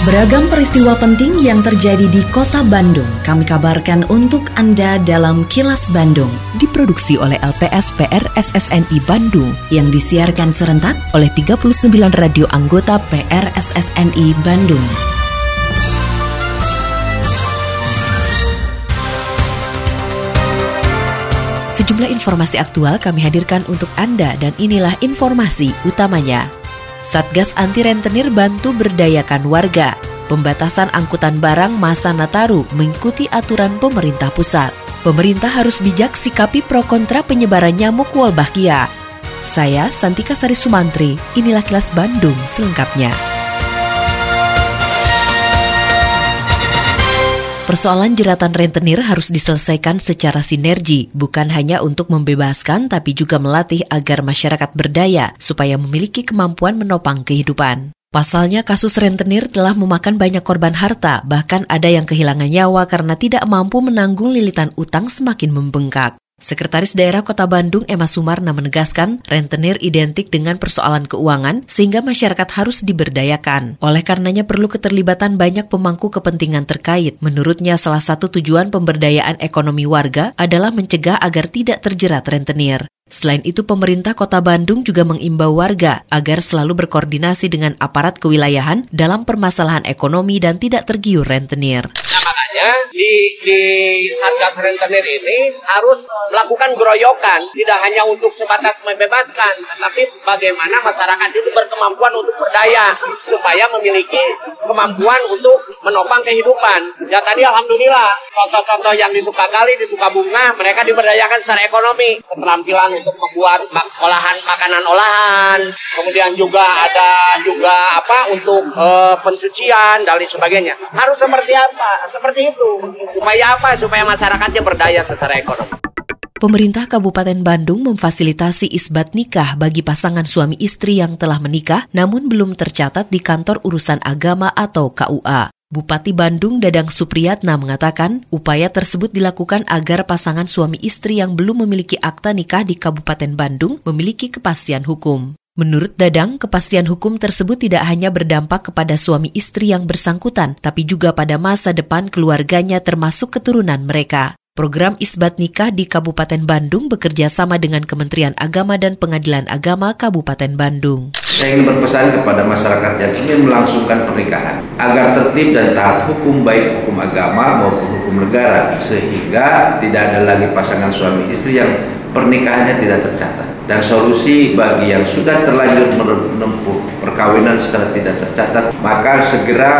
Beragam peristiwa penting yang terjadi di kota Bandung kami kabarkan untuk Anda dalam Kilas Bandung. Diproduksi oleh LPS PR SSNI Bandung yang disiarkan serentak oleh 39 radio anggota PR SSNI Bandung. Sejumlah informasi aktual kami hadirkan untuk Anda dan inilah informasi utamanya. Satgas Anti Rentenir bantu berdayakan warga. Pembatasan angkutan barang masa Nataru mengikuti aturan pemerintah pusat. Pemerintah harus bijak sikapi pro kontra penyebaran nyamuk Wolbachia. Saya Santika Sari Sumantri, inilah kilas Bandung selengkapnya. Persoalan jeratan rentenir harus diselesaikan secara sinergi, bukan hanya untuk membebaskan tapi juga melatih agar masyarakat berdaya supaya memiliki kemampuan menopang kehidupan. Pasalnya kasus rentenir telah memakan banyak korban harta, bahkan ada yang kehilangan nyawa karena tidak mampu menanggung lilitan utang semakin membengkak. Sekretaris Daerah Kota Bandung Emma Sumarna menegaskan rentenir identik dengan persoalan keuangan sehingga masyarakat harus diberdayakan. Oleh karenanya perlu keterlibatan banyak pemangku kepentingan terkait. Menurutnya salah satu tujuan pemberdayaan ekonomi warga adalah mencegah agar tidak terjerat rentenir. Selain itu, pemerintah kota Bandung juga mengimbau warga agar selalu berkoordinasi dengan aparat kewilayahan dalam permasalahan ekonomi dan tidak tergiur rentenir makanya di di satgas rentenir ini harus melakukan geroyokan. Tidak hanya untuk sebatas membebaskan tapi bagaimana masyarakat itu berkemampuan untuk berdaya supaya memiliki kemampuan untuk menopang kehidupan. Ya tadi alhamdulillah contoh-contoh yang disuka kali disuka bunga mereka diberdayakan secara ekonomi. Keterampilan untuk membuat olahan makanan olahan. Kemudian juga ada juga apa untuk uh, pencucian dan lain sebagainya. Harus seperti apa seperti itu. Supaya apa? Supaya masyarakatnya berdaya secara ekonomi. Pemerintah Kabupaten Bandung memfasilitasi isbat nikah bagi pasangan suami istri yang telah menikah namun belum tercatat di kantor urusan agama atau KUA. Bupati Bandung Dadang Supriyatna mengatakan upaya tersebut dilakukan agar pasangan suami istri yang belum memiliki akta nikah di Kabupaten Bandung memiliki kepastian hukum. Menurut Dadang, kepastian hukum tersebut tidak hanya berdampak kepada suami istri yang bersangkutan, tapi juga pada masa depan keluarganya termasuk keturunan mereka. Program Isbat Nikah di Kabupaten Bandung bekerja sama dengan Kementerian Agama dan Pengadilan Agama Kabupaten Bandung. Saya ingin berpesan kepada masyarakat yang ingin melangsungkan pernikahan agar tertib dan taat hukum baik hukum agama maupun hukum negara sehingga tidak ada lagi pasangan suami istri yang pernikahannya tidak tercatat. Dan solusi bagi yang sudah terlanjur menempuh perkawinan secara tidak tercatat maka segera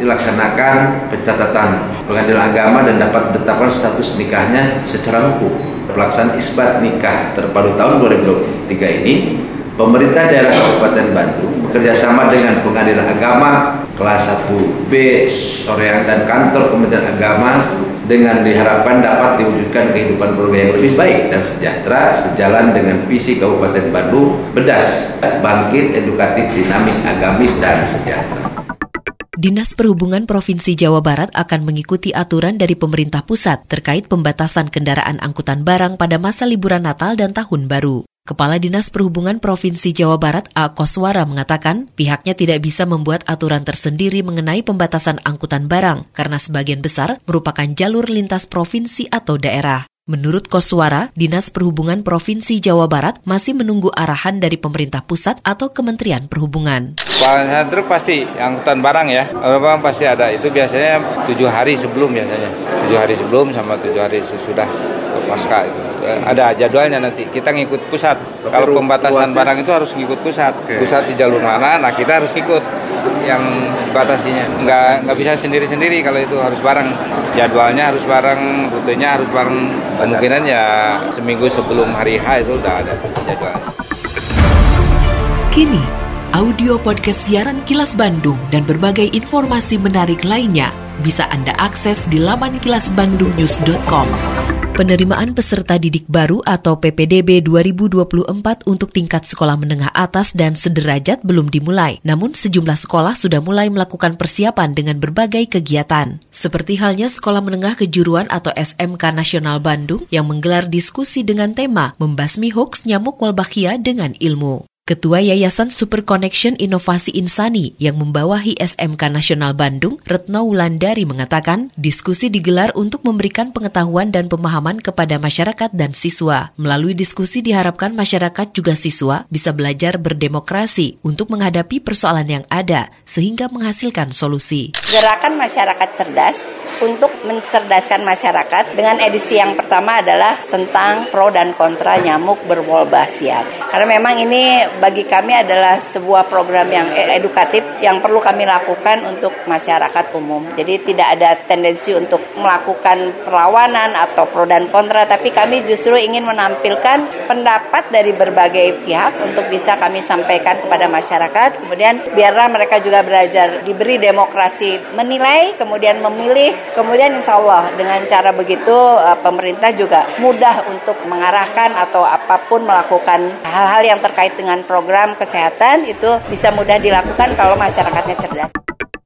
dilaksanakan pencatatan pengadilan agama dan dapat ditetapkan status nikahnya secara hukum. Pelaksanaan isbat nikah terpadu tahun 2023 ini pemerintah daerah Kabupaten Bandung bekerjasama dengan pengadilan agama kelas 1B Soreang dan kantor Kementerian Agama dengan diharapkan dapat diwujudkan kehidupan keluarga yang lebih baik dan sejahtera sejalan dengan visi Kabupaten Bandung bedas bangkit edukatif dinamis agamis dan sejahtera. Dinas Perhubungan Provinsi Jawa Barat akan mengikuti aturan dari pemerintah pusat terkait pembatasan kendaraan angkutan barang pada masa liburan Natal dan Tahun Baru. Kepala Dinas Perhubungan Provinsi Jawa Barat A. Koswara mengatakan pihaknya tidak bisa membuat aturan tersendiri mengenai pembatasan angkutan barang karena sebagian besar merupakan jalur lintas provinsi atau daerah. Menurut Koswara, Dinas Perhubungan Provinsi Jawa Barat masih menunggu arahan dari pemerintah pusat atau Kementerian Perhubungan. Pembatasan truk pasti, angkutan barang ya, orang pasti ada. Itu biasanya tujuh hari sebelum biasanya, tujuh hari sebelum sama tujuh hari sesudah pasca itu. Ada jadwalnya nanti. Kita ngikut pusat. Kalau pembatasan barang itu harus ngikut pusat. Pusat di jalur mana nah kita harus ikut yang batasinya. Nggak nggak bisa sendiri sendiri kalau itu harus bareng. Jadwalnya harus bareng rutenya harus bareng. Kemungkinan ya seminggu sebelum hari H itu udah ada jadwalnya. Kini audio podcast siaran Kilas Bandung dan berbagai informasi menarik lainnya bisa Anda akses di laman kilasbandungnews.com. Penerimaan peserta didik baru atau PPDB 2024 untuk tingkat sekolah menengah atas dan sederajat belum dimulai. Namun sejumlah sekolah sudah mulai melakukan persiapan dengan berbagai kegiatan. Seperti halnya Sekolah Menengah Kejuruan atau SMK Nasional Bandung yang menggelar diskusi dengan tema Membasmi Hoax Nyamuk Wolbachia dengan Ilmu. Ketua Yayasan Super Connection Inovasi Insani yang membawahi SMK Nasional Bandung, Retno Wulandari mengatakan, diskusi digelar untuk memberikan pengetahuan dan pemahaman kepada masyarakat dan siswa. Melalui diskusi diharapkan masyarakat juga siswa bisa belajar berdemokrasi untuk menghadapi persoalan yang ada sehingga menghasilkan solusi. Gerakan masyarakat cerdas untuk mencerdaskan masyarakat dengan edisi yang pertama adalah tentang pro dan kontra nyamuk berwolbachia. Karena memang ini bagi kami adalah sebuah program yang e- edukatif yang perlu kami lakukan untuk masyarakat umum. Jadi tidak ada tendensi untuk melakukan perlawanan atau pro dan kontra, tapi kami justru ingin menampilkan pendapat dari berbagai pihak untuk bisa kami sampaikan kepada masyarakat. Kemudian biarlah mereka juga belajar diberi demokrasi menilai, kemudian memilih, kemudian insya Allah dengan cara begitu e, pemerintah juga mudah untuk mengarahkan atau apa pun melakukan hal-hal yang terkait dengan program kesehatan itu bisa mudah dilakukan kalau masyarakatnya cerdas.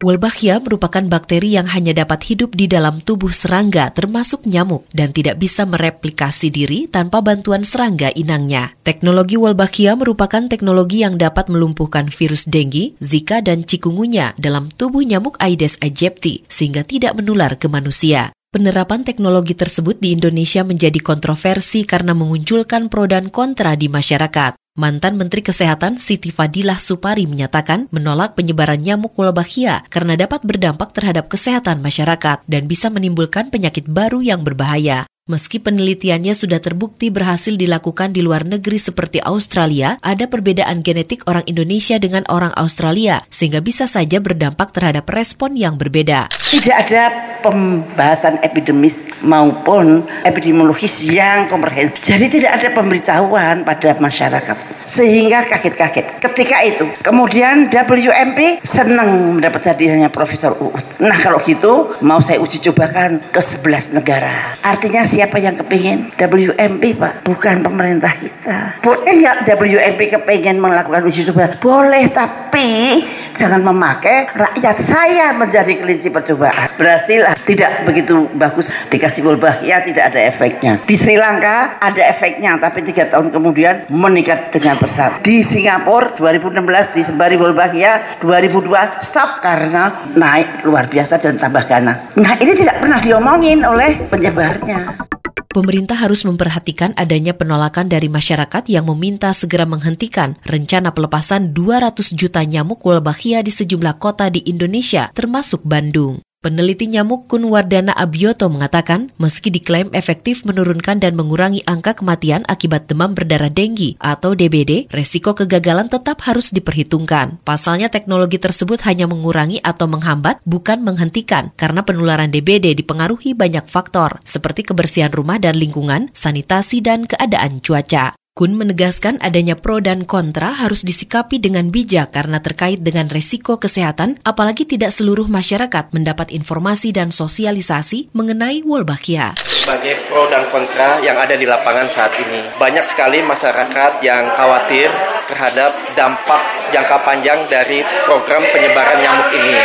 Wolbachia merupakan bakteri yang hanya dapat hidup di dalam tubuh serangga termasuk nyamuk dan tidak bisa mereplikasi diri tanpa bantuan serangga inangnya. Teknologi Wolbachia merupakan teknologi yang dapat melumpuhkan virus dengue, zika, dan cikungunya dalam tubuh nyamuk Aedes aegypti sehingga tidak menular ke manusia. Penerapan teknologi tersebut di Indonesia menjadi kontroversi karena memunculkan pro dan kontra di masyarakat. Mantan Menteri Kesehatan Siti Fadilah Supari menyatakan menolak penyebaran nyamuk Wolbachia karena dapat berdampak terhadap kesehatan masyarakat dan bisa menimbulkan penyakit baru yang berbahaya. Meski penelitiannya sudah terbukti berhasil dilakukan di luar negeri seperti Australia, ada perbedaan genetik orang Indonesia dengan orang Australia, sehingga bisa saja berdampak terhadap respon yang berbeda. Tidak ada pembahasan epidemis maupun epidemiologis yang komprehensif. Jadi tidak ada pemberitahuan pada masyarakat. Sehingga kaget-kaget. Ketika itu, kemudian WMP senang mendapat hadiahnya Profesor Uut. Nah kalau gitu, mau saya uji cobakan ke 11 negara. Artinya siapa yang kepingin WMP Pak? Bukan pemerintah kita. Boleh nggak WMP kepingin melakukan uji coba? Boleh tapi jangan memakai rakyat saya menjadi kelinci percobaan. Berhasil tidak begitu bagus. Dikasih ya tidak ada efeknya. Di Sri Lanka ada efeknya tapi tiga tahun kemudian meningkat dengan besar di Singapura 2016 disembari ya 2002 stop karena naik luar biasa dan tambah ganas. Nah ini tidak pernah diomongin oleh penyebarnya pemerintah harus memperhatikan adanya penolakan dari masyarakat yang meminta segera menghentikan rencana pelepasan 200 juta nyamuk Wolbachia di sejumlah kota di Indonesia, termasuk Bandung. Peneliti nyamuk Kunwardana Abioto mengatakan, meski diklaim efektif menurunkan dan mengurangi angka kematian akibat demam berdarah denggi atau DBD, resiko kegagalan tetap harus diperhitungkan. Pasalnya teknologi tersebut hanya mengurangi atau menghambat, bukan menghentikan, karena penularan DBD dipengaruhi banyak faktor, seperti kebersihan rumah dan lingkungan, sanitasi, dan keadaan cuaca. Kun menegaskan adanya pro dan kontra harus disikapi dengan bijak karena terkait dengan resiko kesehatan, apalagi tidak seluruh masyarakat mendapat informasi dan sosialisasi mengenai Wolbachia. Sebagai pro dan kontra yang ada di lapangan saat ini, banyak sekali masyarakat yang khawatir terhadap dampak jangka panjang dari program penyebaran nyamuk ini.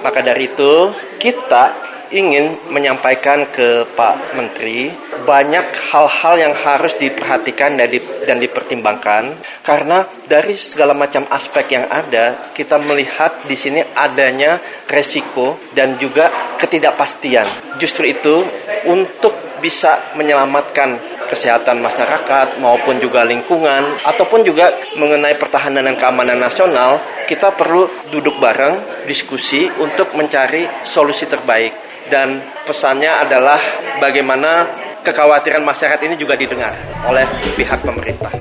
Maka dari itu, kita ingin menyampaikan ke Pak Menteri banyak hal-hal yang harus diperhatikan dan, di, dan dipertimbangkan karena dari segala macam aspek yang ada kita melihat di sini adanya resiko dan juga ketidakpastian. Justru itu untuk bisa menyelamatkan kesehatan masyarakat maupun juga lingkungan ataupun juga mengenai pertahanan dan keamanan nasional kita perlu duduk bareng diskusi untuk mencari solusi terbaik dan pesannya adalah bagaimana kekhawatiran masyarakat ini juga didengar oleh pihak pemerintah.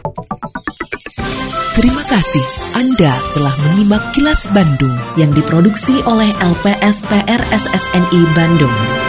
Terima kasih Anda telah menyimak kilas Bandung yang diproduksi oleh LPSPR SSNI Bandung.